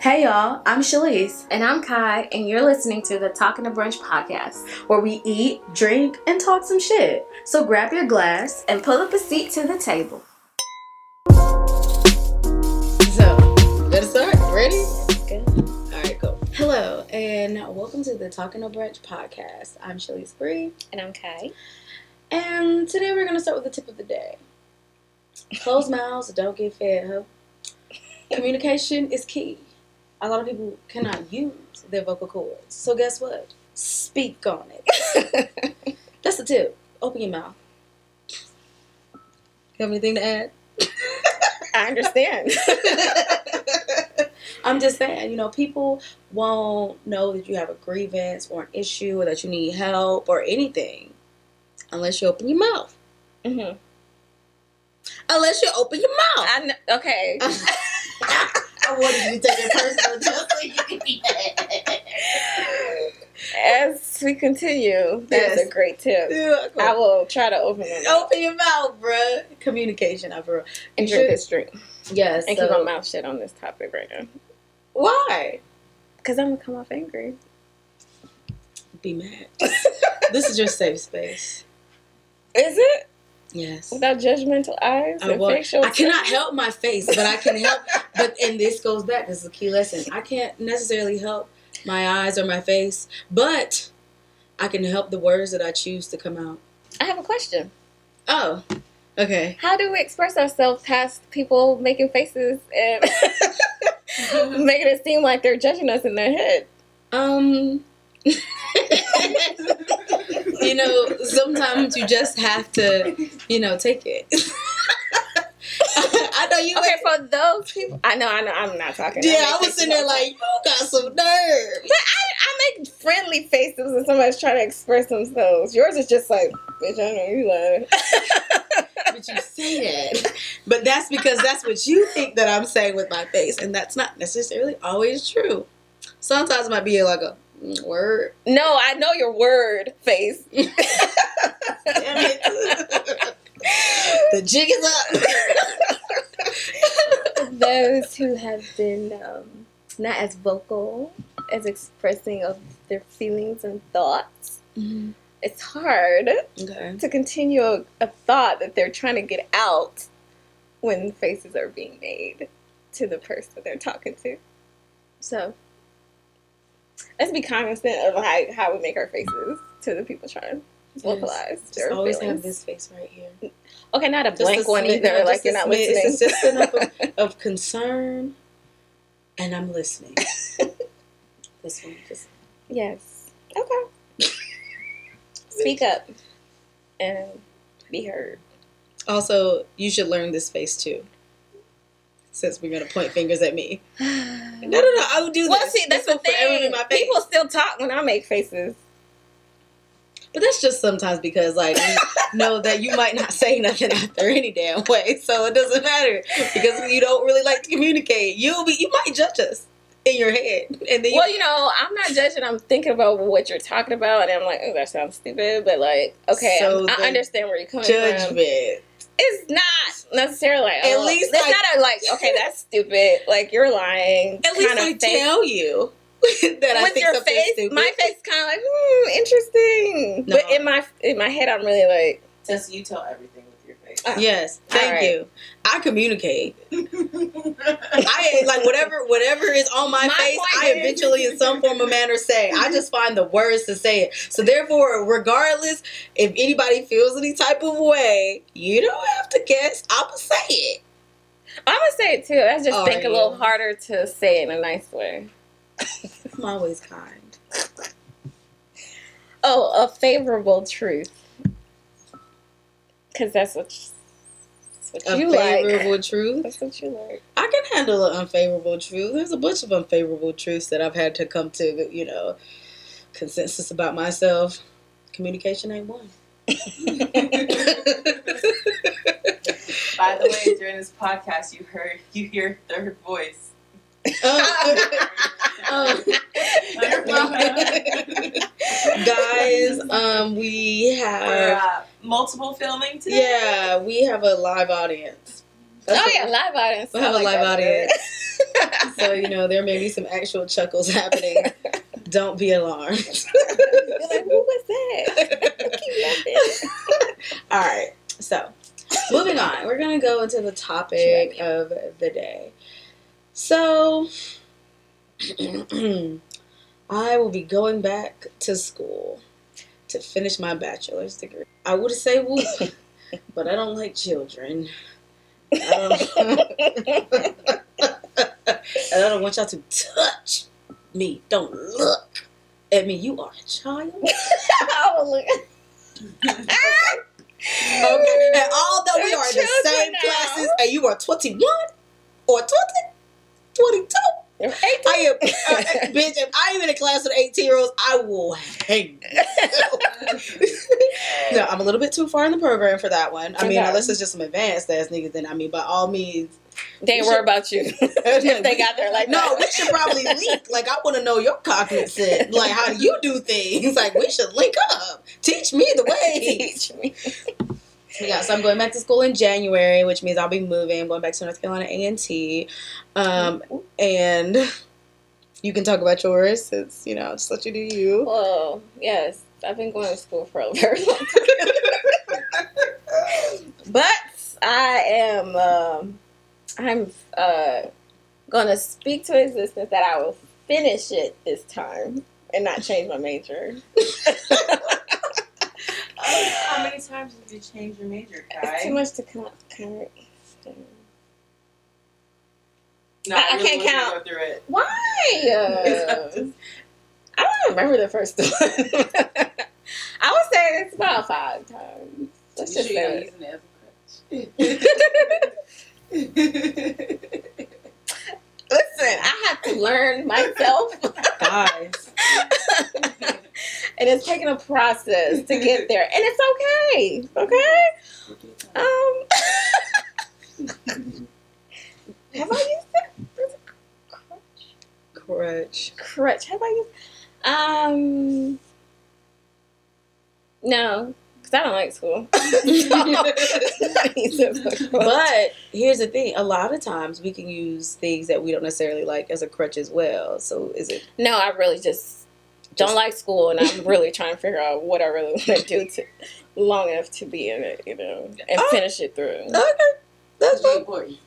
Hey y'all, I'm Shalise. And I'm Kai, and you're listening to the Talking to Brunch podcast. where we eat, drink, and talk some shit. So grab your glass. And pull up a seat to the table. So, let's start. Ready? Good. All right, go. Hello, and welcome to the Talking to Brunch podcast. I'm Shalise Bree, And I'm Kai. and today we're gonna start with the tip of the day. Closed mouths don't get fed. Huh? Communication is key. A lot of people cannot use their vocal cords. So guess what? Speak on it. That's the tip. Open your mouth. You have anything to add? I understand. I'm just saying, you know, people won't know that you have a grievance or an issue or that you need help or anything unless you open your mouth. hmm Unless you open your mouth. I kn- okay. I wanted you to take it personal just so you be As we continue, that's Yes. a great tip. Yeah, I will try to open mouth Open your mouth, bruh. Communication, I for and drink this drink. Yes. And so- keep my mouth shut on this topic right now. Why? Because I'm going to come off angry. Be mad. this is your safe space. Is it? Yes. Without judgmental eyes I, and facial I cannot help my face, but I can help. but and this goes back. This is a key lesson. I can't necessarily help my eyes or my face, but I can help the words that I choose to come out. I have a question. Oh, okay. How do we express ourselves past people making faces and making it seem like they're judging us in their head? Um. you know, sometimes you just have to, you know, take it. I know you. Okay, for those people, I know, I know, I'm not talking. yeah, I was sitting there like, you got some nerve. But I, I make friendly faces when somebody's trying to express themselves. Yours is just like, bitch, I know you lying. but you say that. But that's because that's what you think that I'm saying with my face, and that's not necessarily always true. Sometimes it might be like a word. no, I know your word face. The jig is up. Those who have been um, not as vocal as expressing of their feelings and thoughts, it's hard Okay. to continue a, a thought that they're trying to get out when faces are being made to the person they're talking to. So let's be cognizant of how, how we make our faces to the people trying to vocalize Just always feelings. have this face right here. Okay, not a Just blank a one smidge- either. no, like you're not listening. It's just enough of, of concern, and I'm listening. this one, just yes. Okay. Speak up and be heard. also you should learn this face too. Since we're gonna point fingers at me. No, no, no. I would do Well, this. see, that's This the will forever be thing. People still talk when I make faces. But that's just sometimes because like you know that you might not say nothing after any damn way, so it doesn't matter because you don't really like to communicate. You'll be you might judge us in your head, and then you, Well, you know, I'm not judging. I'm thinking about what you're talking about, and I'm like, oh, that sounds stupid. But like, okay, So I understand where you're coming from. judgment. It's not necessarily like, At oh, least it's I- not a, like, okay, that's stupid. Like you're lying. At least I face. tell you that I With think your face, stupid. my face kind of like, hmm, interesting. No. But in my in my head, I'm really like, Tessa, you tell everything with your face. Uh, Yes, thank right. you. I communicate. I like whatever whatever is on my, My face. I is- eventually, in some form or manner, say. I just find the words to say it. So therefore, regardless if anybody feels any type of way, you don't have to guess. I'ma say it. I'm gonna say it too. I just Oh, think a little harder to say it in a nice way. I'm always kind. Oh, a favorable truth. Because that's what, that's what A you favorable like. truth. That's what you like. I can handle an unfavorable truth. There's a bunch of unfavorable truths that I've had to come to, you know, consensus about myself. Communication ain't one. By the way, during this podcast, you heard you hear third voice. Oh. Oh. Guys, um, we For have multiple filming today. yeah, we have a live audience. That's oh what- yeah, live audience. We have a live audience. so you know there may be some actual chuckles happening. Don't be alarmed. You're like, who was that? Keep. All right. So, moving on, we're gonna go into the topic of the day. So, I will be going back to school to finish my bachelor's degree. I would say whoop, but I don't like children. I don't, I don't want y'all to touch me. Don't look at me. You are a child. look. Okay. And although we They're in the same now. classes and you are 21 or 20, 22, They're I am, uh, bitch, if I am in a class with 18 year olds, I will hang. no, I'm a little bit too far in the program for that one. I mean, Okay. unless it's just some advanced ass niggas, then I mean, by all means. They ain't worry about you. if they got there like no, we should probably link. Like, I want to know your cognizant. Like, how do you do things? Like, we should link up. Teach me the way. Teach me. Yeah, so I'm going back to school in January, which means I'll be moving. I'm going back to North Carolina A and T, um, and you can talk about yours. It's you know, just let you do you. Well, yes, I've been going to school for a very long time. but I am, um, I'm uh, going to speak to existence that I will finish it this time and not change my major. How many times did you change your major, It's too much to count. count. No, I- I really can't want you to count. Go through it. Why? I don't remember the first one. I would say it's about five times. Let's You just sure you're not say it? Listen, I have to learn myself. Guys, and it's taking a process to get there. And it's okay. Okay? Um Have I used that? Crutch. crutch. Crutch. Have I used um no, because I don't like school. but But here's the thing: a lot of times we can use things that we don't necessarily like as a crutch as well. So is it? no, I really just don't like school, and I'm really trying to figure out what I really want to do to long enough to be in it, you know, and Oh. finish it through. Okay, that's It's really fine. important.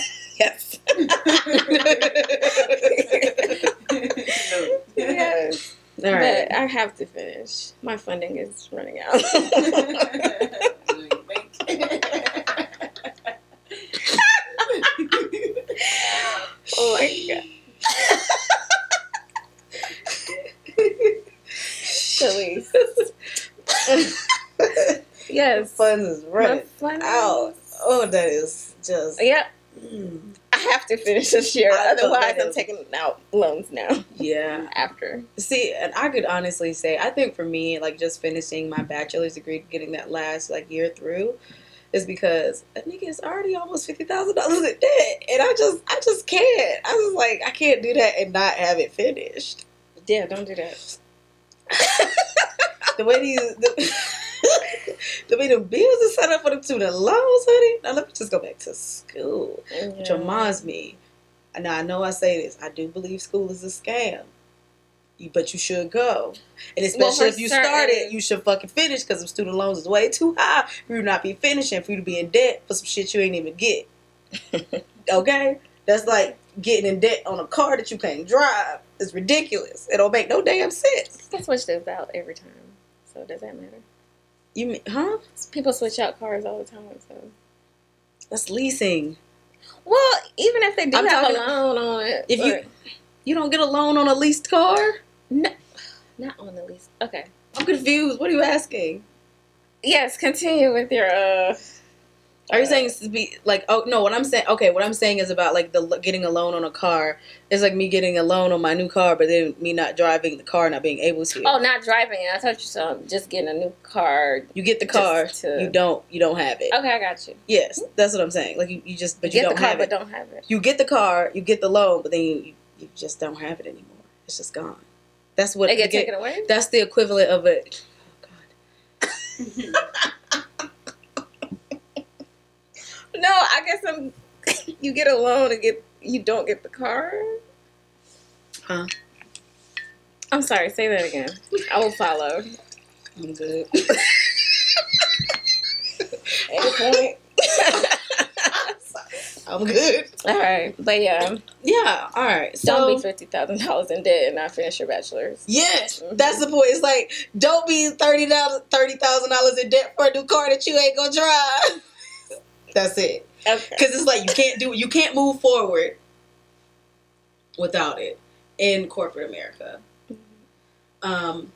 Yes. Yes. All right. But I have to finish. My funding is running out. oh my god. Shalise. Yes. Funds is My running funding out. Oh, that is just. Yep. Mm, I have to finish this year. I Otherwise, I'm taking out loans now. yeah. After. See, and I could honestly say, I think for me, like just finishing my bachelor's degree, getting that last like year through, is because a nigga is already almost fifty thousand dollars in debt, and I just, I just can't. I was like, I can't do that and not have it finished. Yeah, don't do that. The way these, the, the way the bills are set up for them student loans, honey. Now let me just go back to school. Which reminds me, now I know I say this, I do believe school is a scam. You, but you should go, and especially for if you certain- started, you should fucking finish because the student loans is way too high for you to not be finishing, for you to be in debt for some shit you ain't even get. okay, that's like getting in debt on a car that you can't drive. It's ridiculous. It don't make no damn sense. People switch those out every time. So does that matter? You mean, huh? People switch out cars all the time. So That's leasing. well, even if they do I'm have a loan on it, If you- You don't get a loan on a leased car. no, not on the lease. Okay. I'm confused. What are you asking? Yes, continue with your. uh Are you saying to be like oh no what I'm saying okay what I'm saying is about like the getting a loan on a car it's like me getting a loan on my new car but then me not driving the car not being able to Oh, not driving it. I told you said just getting a new car. you get the car to- you don't you don't have it Okay, I got you. yes that's what I'm saying like you, you just but you Get don't the car, have but it don't have it. you get the car you get the loan but then you, you just don't have it anymore it's just gone that's what They get the- taken away. that's the equivalent of a oh, No, I guess I'm. you get a loan and get you don't get the car. Huh? I'm sorry. Say that again. I will follow. I'm good. Point. I'm good. All right, but yeah, Yeah. All right. don't So be fifty thousand dollars in debt and not finish your bachelor's. yes, mm-hmm. that's the point. It's like don't be thirty dollars, thirty thousand dollars in debt for a new car that you ain't gonna drive. that's it. Okay. Because it's like you can't do you can't move forward without it in corporate America. Um,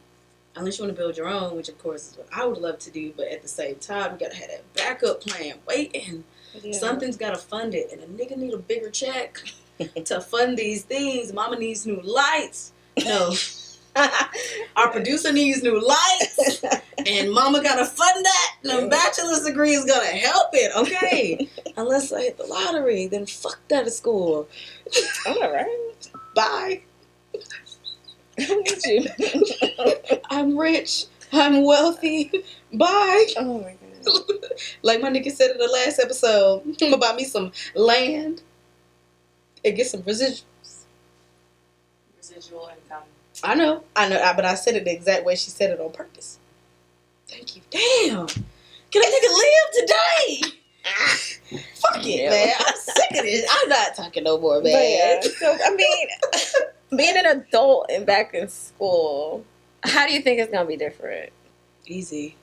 unless you want to build your own, which of course is what I would love to do, but at the same time, you gotta have that backup plan waiting. Yeah. Something's gotta fund it, and a nigga need a bigger check to fund these things. Mama needs new lights. No. Our producer needs new lights, and mama gotta fund that. The bachelor's degree is gonna help it, okay? Unless I hit the lottery, then fuck that at school. All right. Bye. Look at you. I'm rich. I'm wealthy. Bye. oh my god. like my nigga said in the last episode, I'm gonna buy me some land and get some residuals. Residual income. I know, I know, but I said it the exact way she said it on purpose. Thank you. Damn. Can I take a nigga live today? Fuck it, man. I'm sick of this. I'm not talking no more, man. Yeah, so I mean, being an adult and back in school, how do you think it's gonna be different? Easy.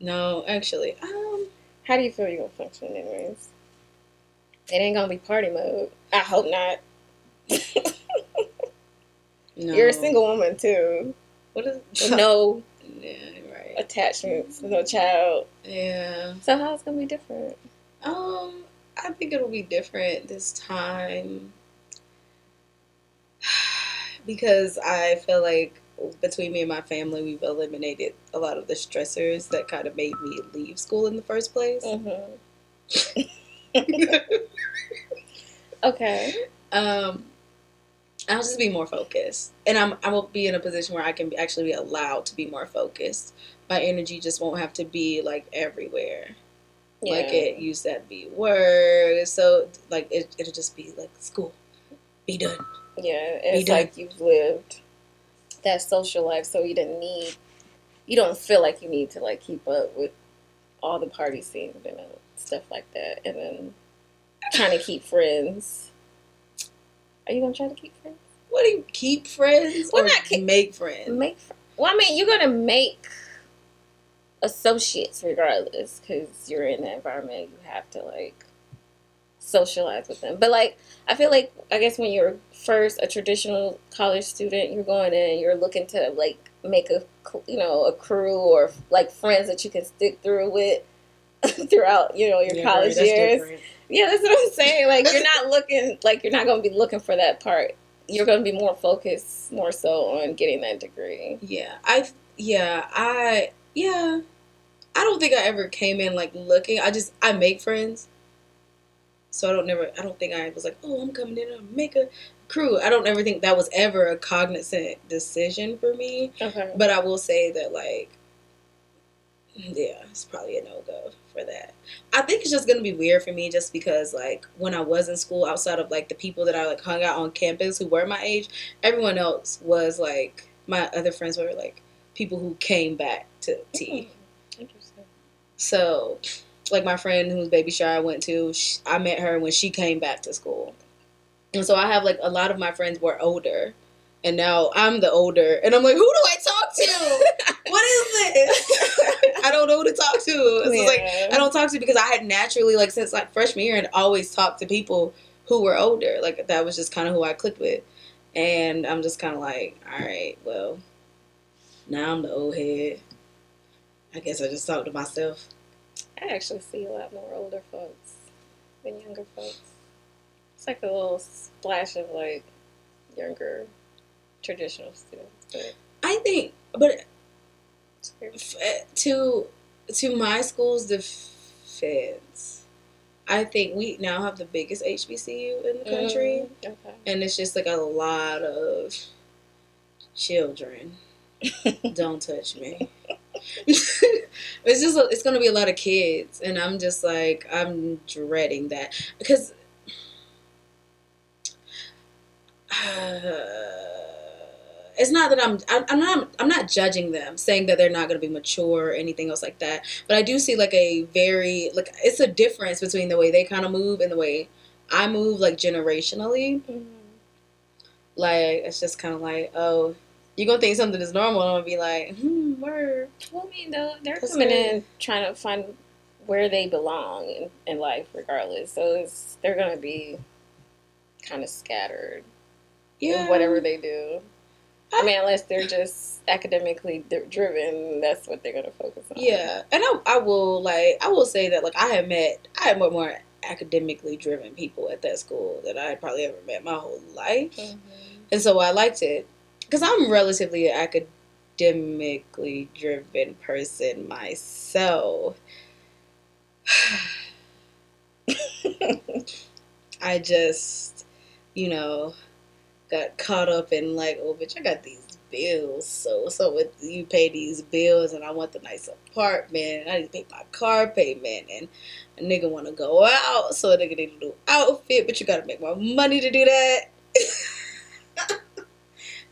No, actually, um, How do you feel you're gonna function, anyways? It ain't gonna be party mode. I hope not. no. You're a single woman too. What is? No Yeah, you're right. attachments, no child. Yeah. So how's it gonna be different? Um, I think it'll be different this time because I feel like between me and my family, we've eliminated a lot of the stressors that kind of made me leave school in the first place. Mm-hmm. Okay. um, I'll just be more focused, and I'm I will be in a position where I can actually be allowed to be more focused. My energy just won't have to be like everywhere. like it used to be work. So like it, it'll just be like school, be done. Yeah, Be it's done. like you've lived that social life, so you didn't need, you don't feel like you need to like keep up with all the party scenes and uh, stuff like that, and then trying to keep friends. Are you gonna try to keep friends? What do you keep friends Well, or not keep- make friends? Make. Fr- well, I mean, you're gonna make associates regardless because you're in that environment. You have to like socialize with them. But like, I feel like I guess when you're first a traditional college student, you're going in, you're looking to like make a you know a crew or like friends that you can stick through with throughout you know your Yeah, college right, years. different. Yeah, that's what I'm saying. Like you're not looking like you're not going to be looking for that part. You're going to be more focused more so on getting that degree. Yeah, I yeah I yeah. I don't think I ever came in like looking. I just I make friends. So I don't never I don't think I was like, "Oh, I'm coming in to make a crew." I don't ever think that was ever a cognizant decision for me. Okay. But I will say that like yeah, it's probably a no go for that. I think it's just gonna be weird for me just because like when I was in school, outside of like the people that I like hung out on campus who were my age, everyone else was like my other friends were like people who came back to T. Interesting. So like my friend whose baby shower I went to, sh I met her when she came back to school, and so I have like a lot of my friends were older. And now I'm the older, and I'm like, who do I talk to? what is this? I don't know who to talk to. It's just like I don't talk to because I had naturally like since like freshman year and always talked to people who were older. Like that was just kind of who I clicked with, and I'm just kind of like, all right, well, now I'm the old head. I guess I just talk to myself. I actually see a lot more older folks than younger folks. It's like a little splash of like younger traditional students. But I think, but it's weird. f- to to my school's defense, I think we now have the biggest HBCU in the country. Mm, okay. and it's just like a lot of children. Don't touch me. it's just a, it's gonna be a lot of kids, and I'm just like I'm dreading that because it's not that I'm, I'm I'm not I'm not judging them saying that they're not going to be mature or anything else like that but I do see like a very like it's a difference between the way they kind of move and the way I move like generationally Mhm. like it's just kind of like oh you're gonna think something is normal and I'm gonna be like hmm word Well, I mean, they're, they're That's coming good. in trying to find where they belong in, in life, regardless. So it's they're gonna be kind of scattered in whatever they do. I mean, unless they're just academically driven, that's what they're gonna focus on. Yeah, and I, I will like I will say that like I have met I had more, more academically driven people at that school than I had probably ever met my whole life, Mhm. and so I liked it because I'm relatively an academically driven person myself. I just, you know, got caught up in like, oh, bitch, I got these bills. So, so with you pay these bills, and I want the nice apartment, I need to pay my car payment, and a nigga want to go out, so a nigga need a new outfit, but you got to make more money to do that.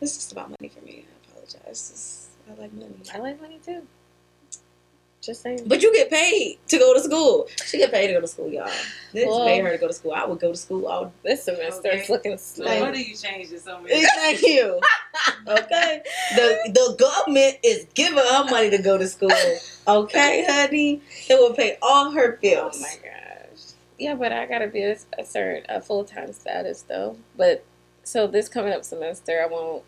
it's just about money for me. I apologize. Just, I like money. I like money too. Just saying. But you get paid to go to school. She get paid to go to school, y'all. This just Well- pay her to go to school. I would go to school all this semester Okay. it's looking No slow. wonder you changed it so much. Thank you. Okay. The the government is giving her money to go to school. Okay, honey. It will pay all her bills. Oh bills. my gosh. Yeah, but I gotta be a, a certain a full time status though. But so this coming up semester, I won't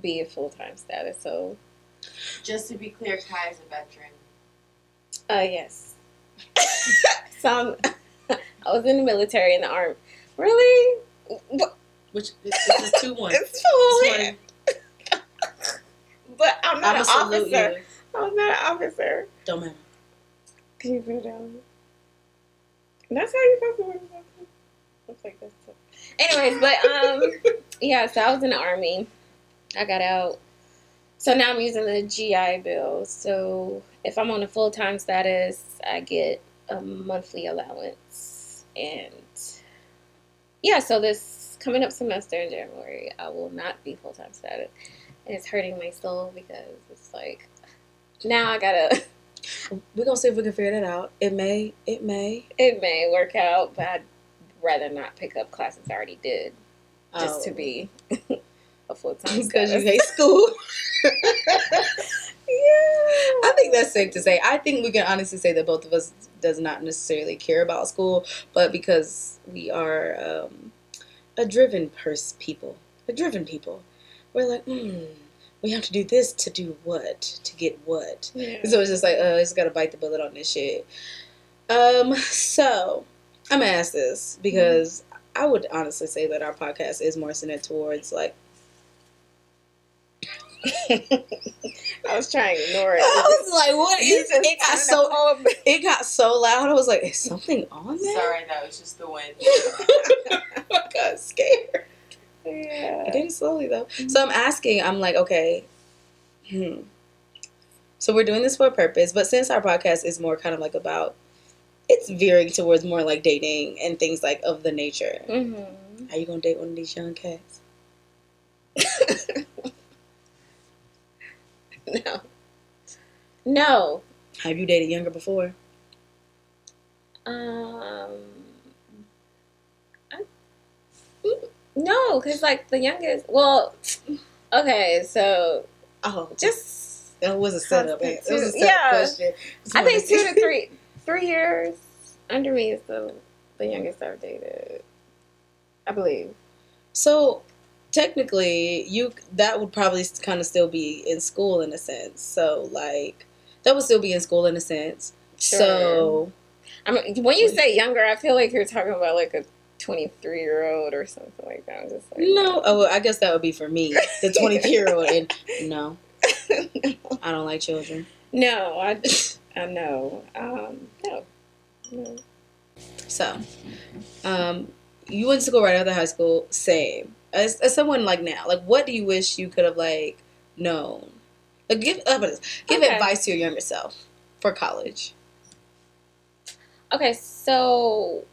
be a full time status. So Just to be clear, Kai is a veteran. Uh yes. so I'm, I was in the military in the army. Really? Which this is two one. It's fully. But I'm not I'm an officer. you. I'm not an officer. Don't matter. Can you it down? That's how you're supposed to it. Looks like this. too. Anyways, but um, yeah. So I was in the army. I got out. So now I'm using the GI Bill. So if I'm on a full time status, I get a monthly allowance, and yeah. So this coming up semester in January, I will not be full time status, and it's hurting my soul because it's like now I gotta. We're gonna see if we can figure that out. It may, it may. It may work out, but I'd rather not pick up classes I already did just to Oh. be a full time. because you hate school. Yeah. I think that's safe to say. I think we can honestly say that both of us does not necessarily care about school, but because we are um, a driven pers people, a driven people, we're like, hmm, we have to do this to do what to get what. Yeah. So it's just like, uh, I just gotta bite the bullet on this shit. Um, so I'm gonna ask this because I would honestly say that our podcast is more centered towards like I was trying to ignore it. I was like, what You is just it? Got turned so the whole- it got so loud. I was like, is something on there? Sorry, that was just the wind. I got scared. Yeah, I did it slowly though. So I'm asking, I'm like, okay, hmm. So we're doing this for a purpose, but since our podcast is more kind of like about, it's veering towards more like dating and things like of the nature. Mm-hmm. Are you gonna date one of these young cats? No. No. Have you dated younger before? Um. I, no, because like the youngest. Well, okay, so Oh, just that was a setup. It was a setup Yeah. question. I think two to three three years under me is the the youngest I've dated. I believe. So technically, you that would probably kind of still be in school in a sense. So like that would still be in school in a sense. So I mean, when you say younger, I feel like you're talking about like a 23 year old or something like that. I'm just like, no, oh, well, I guess that would be for me, the twenty year old. And no, I don't like children. no, I, I know. Um, no, no. So, um, you went to school right after high school. Same as, as someone like now. Like, what do you wish you could have like known? Like, give uh, give Okay. advice to your younger self for college. Okay, so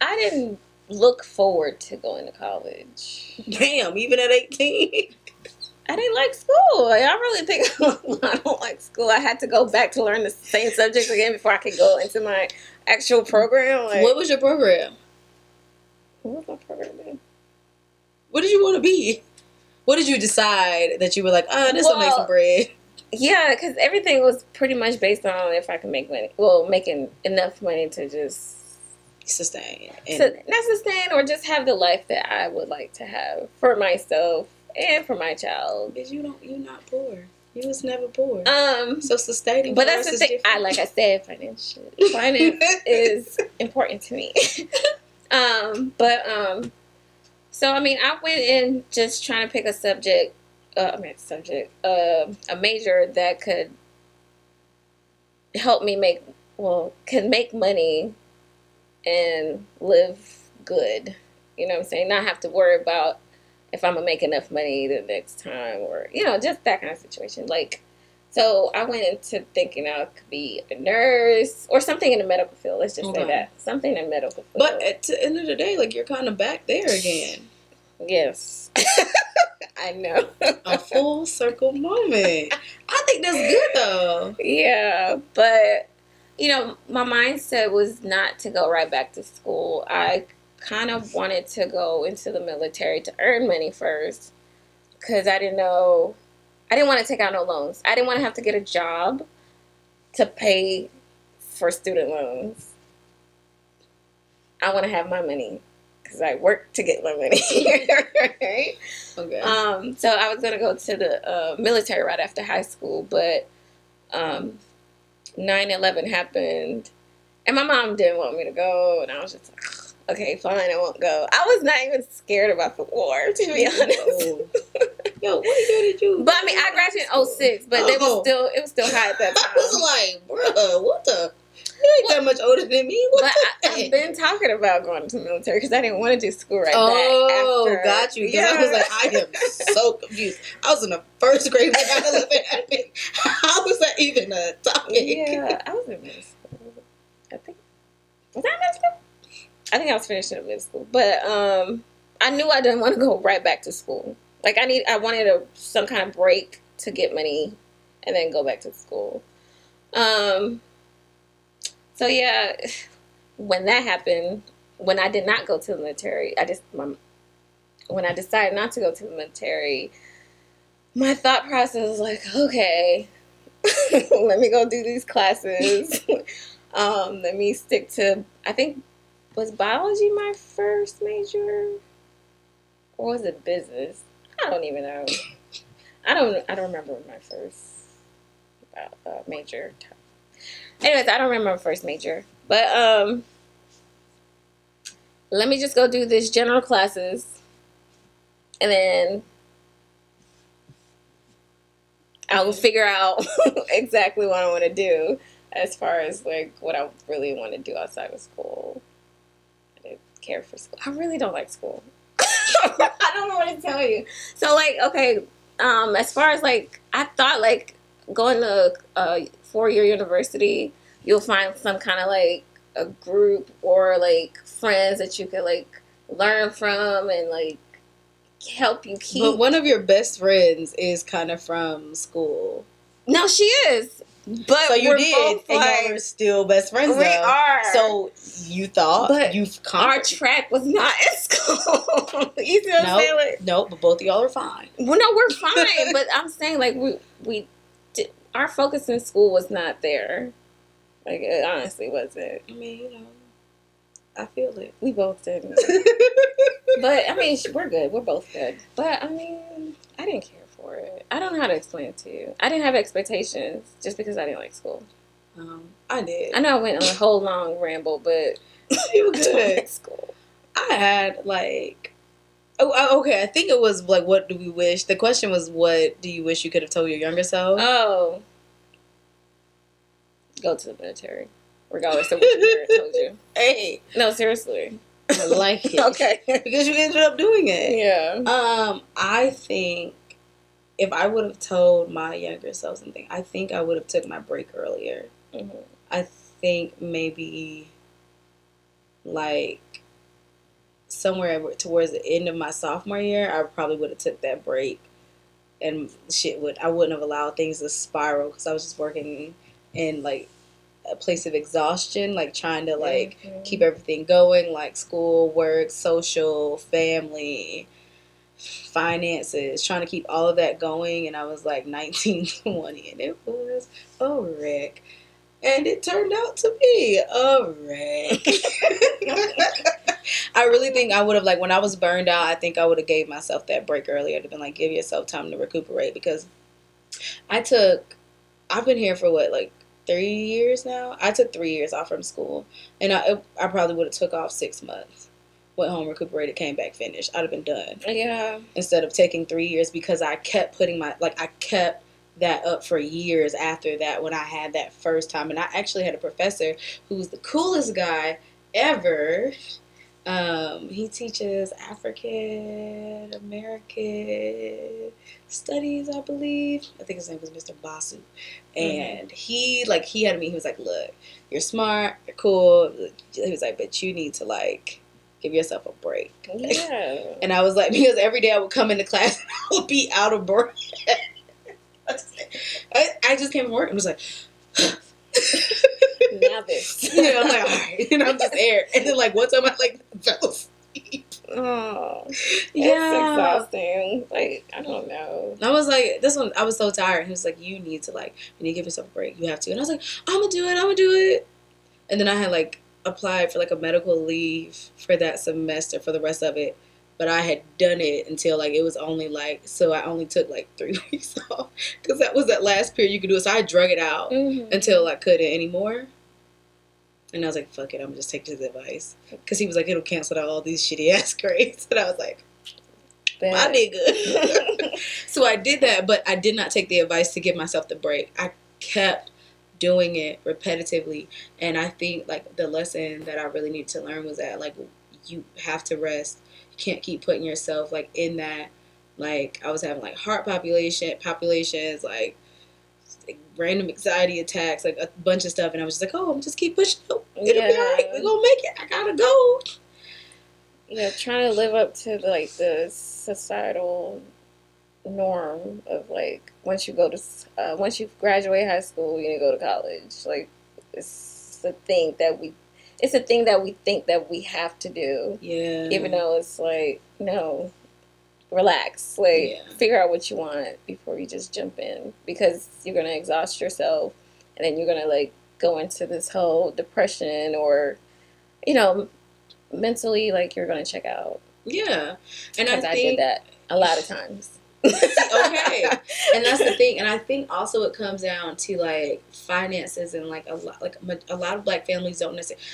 I didn't look forward to going to college. Damn, even at 18. I didn't like school. I really think I don't like school. I had to go back to learn the same subjects again before I could go into my actual program. Like, what was your program? what was my program? What did you want to be? What did you decide that you were like, oh, this will make some bread? Yeah, because everything was pretty much based on if I could make money. Well, making enough money to just Sustain. And to not sustain or just have the life that I would like to have for myself and for my child. Because you don't, you're not poor. You was never poor. Um, so sustaining. but that's the thing. I like I said, financial finance is important to me. um, but um, so I mean, I went in just trying to pick a subject. Uh, I mean, subject, uh, a major that could help me make well, could make money and live good. You know what I'm saying? Not have to worry about if I'm gonna make enough money the next time, or you know, just that kind of situation. Like, so I went into thinking I could be a nurse or something in the medical field. Let's just say that something in medical field. But at the end of the day, like you're kind of back there again. yes, I know. A full circle moment. I think that's good though. Yeah, but you know, my mindset was not to go right back to school. I kind of wanted to go into the military to earn money first because I didn't know, I didn't want to take out no loans. I didn't want to have to get a job to pay for student loans. I want to have my money because I work to get my money. right? Okay. Um, so I was gonna go to the uh, military right after high school, but um, 9-11 happened, and my mom didn't want me to go, and I was just like, okay, fine, I won't go. I was not even scared about the war, to be honest. Yo, what year did you? But I mean, I graduated in 06, but it was Oh. still it was still high at that time. I was like, bruh, what the? You ain't that much older than me. What But the I? I've been talking about going to the military because I didn't want to do school right Oh, back. After. got you. Because I was like, I am so confused. I was in the first grade when 9/11 happened. How was that even a topic? Yeah, I was in middle school. I think was I middle school? I think I was finishing up middle school, but um, I knew I didn't want to go right back to school. Like I need, I wanted a some kind of break to get money, and then go back to school. Um, so yeah, when that happened, when I did not go to the military, I just my, when I decided not to go to the military, my thought process was like, okay, let me go do these classes. um, let me stick to. I think was biology my first major, or was it business? I don't even know. I don't. I don't remember my first uh, uh, major. Anyways, I don't remember my first major, but um, let me just go do this general classes, and then I will figure out exactly what I want to do as far as like what I really want to do outside of school. I didn't care for school. I really don't like school. don't know what to tell you. So like, okay, um, as far as like, I thought like going to a four year university, you'll find some kind of like a group or like friends that you could like learn from and like help you keep. But one of your best friends is kind of from school. no, she is. But so you we're did, both, and like, y'all are still best friends. we though. are. So you thought, But you've our track was not at school. you see what I'm saying? no, Like, no, but both of y'all are fine. well, no, we're fine. but I'm saying like we we did, our focus in school was not there. Like it honestly wasn't. I mean, you know, I feel it. We both didn't. but I mean, we're good. We're both good. But I mean, I didn't care for it. I don't know how to explain it to you. I didn't have expectations just because I didn't like school. um, I did. I know I went on a whole long ramble, but you were good. like school. I had like, oh, I- okay. I think it was like, what do we wish? The question was, what do you wish you could have told your younger self? Oh. Go to the military. Regardless of what your parents told you. hey, No, seriously. I like it. Okay. because you ended up doing it. Yeah. Um, I think if I would have told my younger self something, I think I would have took my break earlier. Mhm. I think maybe like somewhere towards the end of my sophomore year, I probably would have took that break, and shit would I wouldn't have allowed things to spiral because I was just working in like a place of exhaustion, like trying to like Mhm. keep everything going, like school, work, social, family, finances, trying to keep all of that going. And I was like 19, 20, and it was a wreck. And it turned out to be a wreck. I really think I would have like when I was burned out. I think I would have gave myself that break earlier to been like give yourself time to recuperate because I took. I've been here for what like three years now. I took three years off from school, and I I probably would have took off six months. Went home, recuperated, came back, finished. I'd have been done Yeah. instead of taking three years because I kept putting my like I kept that up for years after that when I had that first time, and I actually had a professor who was the coolest guy ever. Um, he teaches African American studies, I believe. I think his name was Mr. Basu. And he like he had me. He was like, "Look, you're smart, you're cool." He was like, "But you need to like give yourself a break." Yeah. And I was like, because every day I would come into class and I would be out of breath. I, I just came from work and was like, now this. you know, I'm like, all right, and I'm just there. And then like one time I like fell asleep. Oh, it's Yeah. exhausting. Like I don't know. I was like, this one, I was so tired. He was like, you need to like, you need to give yourself a break. You have to. And I was like, I'm gonna do it. I'm gonna do it. And then I had like applied for like a medical leave for that semester for the rest of it. But I had done it until like it was only like so I only took like three weeks off because that was that last period you could do it. So I drug it out Mhm. until I couldn't anymore. And I was like, fuck it, I'm just take his advice. Because he was like, it'll cancel out all these shitty ass grades. And I was like, my But- nigga. so I did that, but I did not take the advice to give myself the break. I kept doing it repetitively. And I think like the lesson that I really need to learn was that like you have to rest. You can't keep putting yourself like in that like I was having like heart population populations, like like, random anxiety attacks, like a bunch of stuff, and I was just like, "Oh, I'm just keep pushing. Oh, it'll be alright. We're gonna make it. I gotta go." yeah, trying to live up to like the societal norm of like once you go to uh, once you graduate high school, you need to go to college. Like it's the thing that we, it's a thing that we think that we have to do, Yeah. even though it's like no, relax. Like Yeah. figure out what you want before you just jump in because you're gonna exhaust yourself, and then you're gonna like go into this whole depression or, you know, mentally like you're gonna check out. yeah, and I I, did that a lot of times. Okay. And that's the thing and i think also it comes down to like finances and like a lot like a lot of black families don't necessarily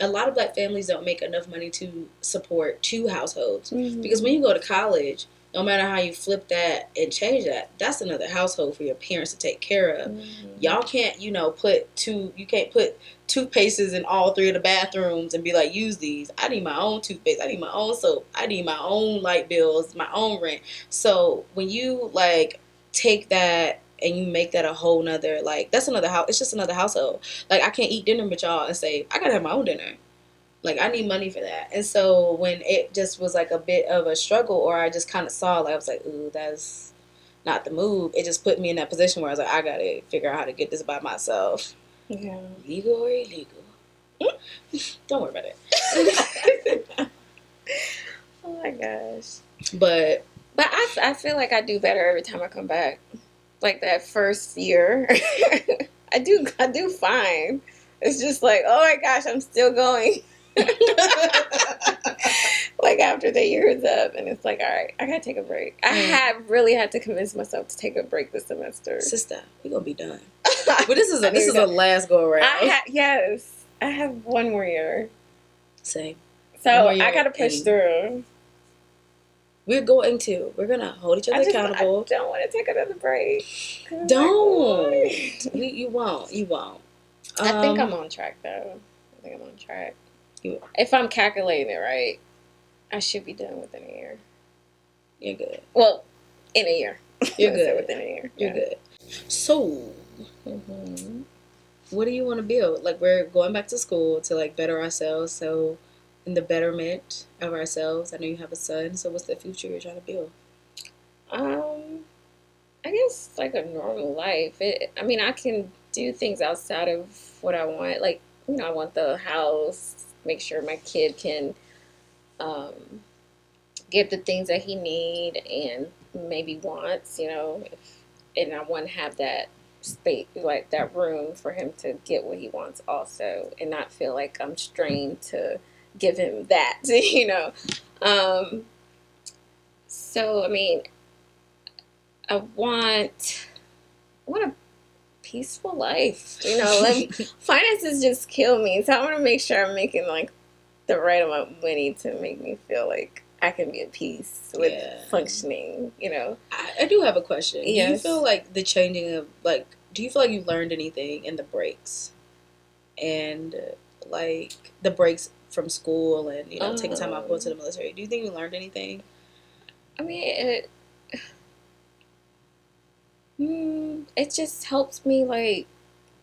a lot of black families don't make enough money to support two households. Mm-hmm. Because when you go to college no matter how you flip that and change that that's another household for your parents to take care of. Mm-hmm. y'all can't you know put two you can't put toothpastes in all three of the bathrooms and be like use these. I need my own toothpaste. I need my own soap. I need my own light bills my own rent. So when you like take that and you make that a whole nother like that's another house it's just another household. Like i can't eat dinner with y'all and say i gotta have my own dinner like i need money for that and so when it just was like a bit of a struggle or i just kind of saw like i was like ooh that's not the move it just put me in that position where i was like i gotta figure out how to get this by myself Yeah. legal or illegal don't worry about it Oh my gosh. but But I, I feel like I do better every time I come back. Like that first year, I do I do fine. It's just like, oh my gosh, I'm still going. like after the year is up, and it's like, all right, I gotta take a break. I Mm. have really had to convince myself to take a break this semester. sister we're gonna be done but this is a I this is a last go around I ha- yes, I have one more year, same so year I gotta push through. we're going to we're gonna hold each I other just accountable I don't want to take another break Don't. like. We, you won't. You won't. I think Um, I'm on track though. I think I'm on track. You If I'm calculating it right, I should be done within a year. You're good. Well, in a year. You're good. Within a year. You're good. So, hmm what do you want to build? Like, we're going back to school to like better ourselves. So, in the betterment of ourselves? I know you have a son, so what's the future you're trying to build? Um, I guess like a normal life. It, I mean, I can do things outside of what I want. Like, you know, I want the house. Make sure my kid can um, get the things that he need and maybe wants. You know, and I want to have that space, like that room for him to get what he wants, also, and not feel like I'm strained to give him that. You know. Um, so I mean, I want peaceful life. You know, like finances just kill me. So I want to make sure I'm making like the right amount of money to make me feel like I can be at peace with Yeah. functioning. You know, I, I do have a question. Do you feel like the changing of like? Do you feel like you learned anything in the breaks, and like the breaks from school and you know taking time off going to um. the military? Do you think you learned anything? I mean, it mm, it just helps me like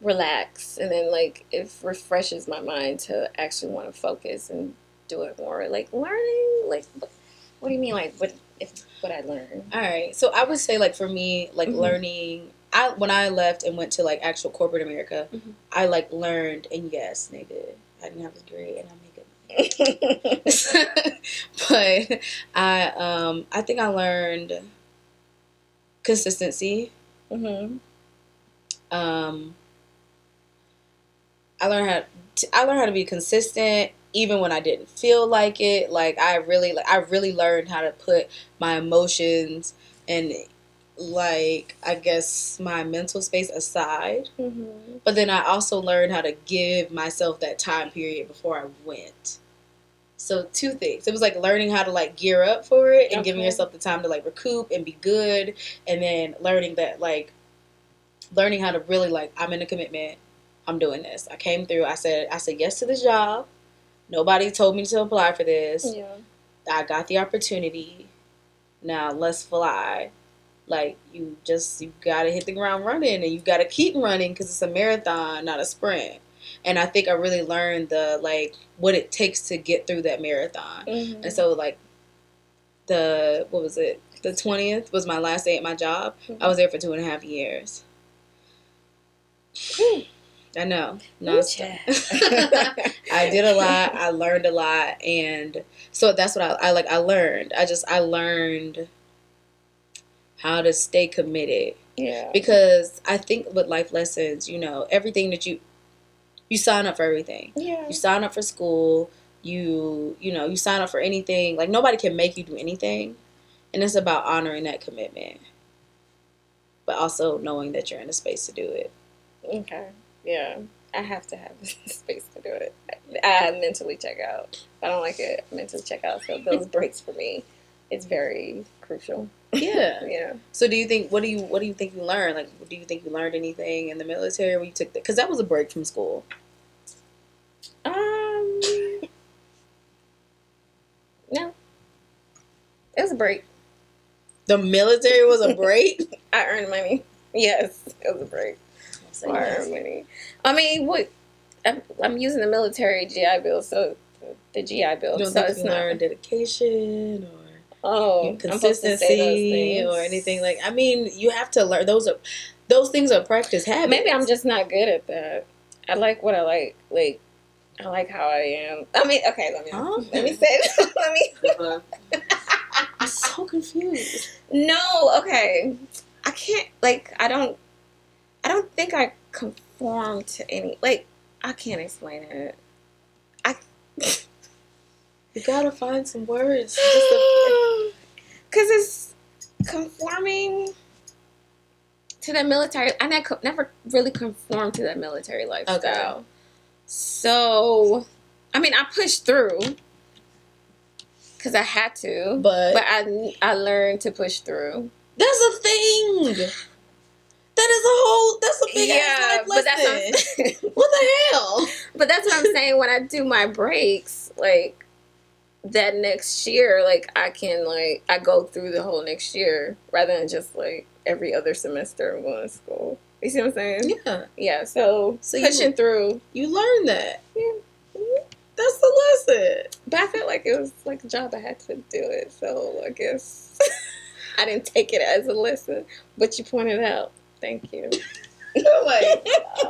relax, and then like it refreshes my mind to actually want to focus and do it more. Like learning, like what, what do you mean? Like what if what I learned All right. So I would say like for me, like Mhm. learning. I when I left and went to like actual corporate America, Mhm. I like learned and yes, nigga, I didn't have a degree and I make it. but I um I think I learned consistency. Hmm Um I learned how to, I learned how to be consistent even when I didn't feel like it. Like I really like I really learned how to put my emotions and like I guess my mental space aside. hmm But then I also learned how to give myself that time period before I went. So two things. It was like learning how to like gear up for it and giving yourself the time to like recoup and be good and then learning that like learning how to really like I'm in a commitment. I'm doing this. I came through. I said I said yes to this job. Nobody told me to apply for this. Yeah. I got the opportunity. Now let's fly. Like you just you gotta hit the ground running, and you gotta keep running because it's a marathon, not a sprint. And I think I really learned the like what it takes to get through that marathon. Mhm. And so like the what was it? The twentieth was my last day at my job. I was there for two and a half years. I know. nonstop. I did a lot. I learned a lot, and so that's what I, I like. I learned. I just I learned how to stay committed yeah. because I think with life lessons, you know, everything that you you sign up for everything. Yeah. You sign up for school. You you know you sign up for anything. Like nobody can make you do anything, and it's about honoring that commitment, but also knowing that you're in a space to do it. Okay. Yeah. I have to have the space to do it. I mentally check out. If I don't like it, I mentally check out. So those breaks for me, it's very crucial. Yeah. Yeah. So do you think what do you what do you think you learned? Like do you think you learned anything in the military when you took that? Because that was a break from school. Um. No. It was a break. The military was a break. I earned money. Yes, it was a break. I earned money. I mean, what? I'm, I'm using the military GI Bill, so the GI Bill. You don't so think it's you not. dedication or Oh, I'm supposed to say those consistency or anything like? I mean, you have to learn those are those things are practice habits. Maybe I'm just not good at that. I like what I like. Like, I like how I am. I mean, okay, let me Huh? let me say it. let me. I'm so confused. No, okay. I can't. Like, I don't. I don't think I conform to any. Like, I can't explain it. I. You gotta find some words. Because it's conforming to the military. And I ne- never really conformed to that military lifestyle. So, I mean, I pushed through because I had to. but, But I, I learned to push through. that's a thing. That is a whole. That's a big ass life but that's what, lesson. What the hell? but that's what I'm saying. When I do my breaks, like that next year, like I can like I go through the whole next year rather than just like every other semester I'm going to school. You see what I'm saying? Yeah, Yeah. So, So you- pushing through. you learn that. Yeah. That's the lesson. But I felt like it was like a job I had to do it, so I guess I didn't take it as a lesson. But you pointed out. Thank you. Oh like, It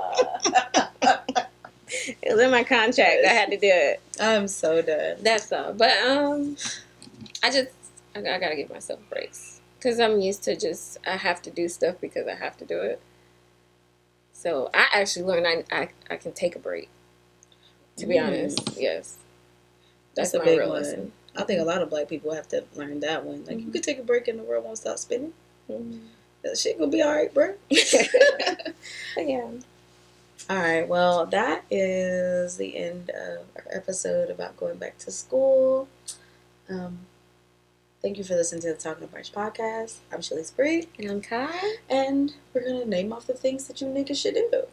was in my contract. I had to do it. I'm so done. That's all. But um, I just I, I gotta give myself breaks because I'm used to just I have to do stuff because I have to do it. So I actually learned I I, I can take a break. To be Mm. honest, yes, That's, that's, a big real one. lesson. I think a lot of black people have to learn that one. Like, you Mhm. could take a break and the world won't stop spinning. Mhm. That shit gonna be all right, bro. Yeah, All right, well, that is the end of our episode about going back to school. Um, thank you for listening to the Talking of March podcast. I'm Shelly Spree, and I'm Kai. and we're gonna name off the things that you niggas should do.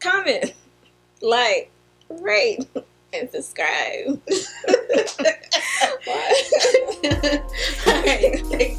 Comment, like, rate, and subscribe. All right, thank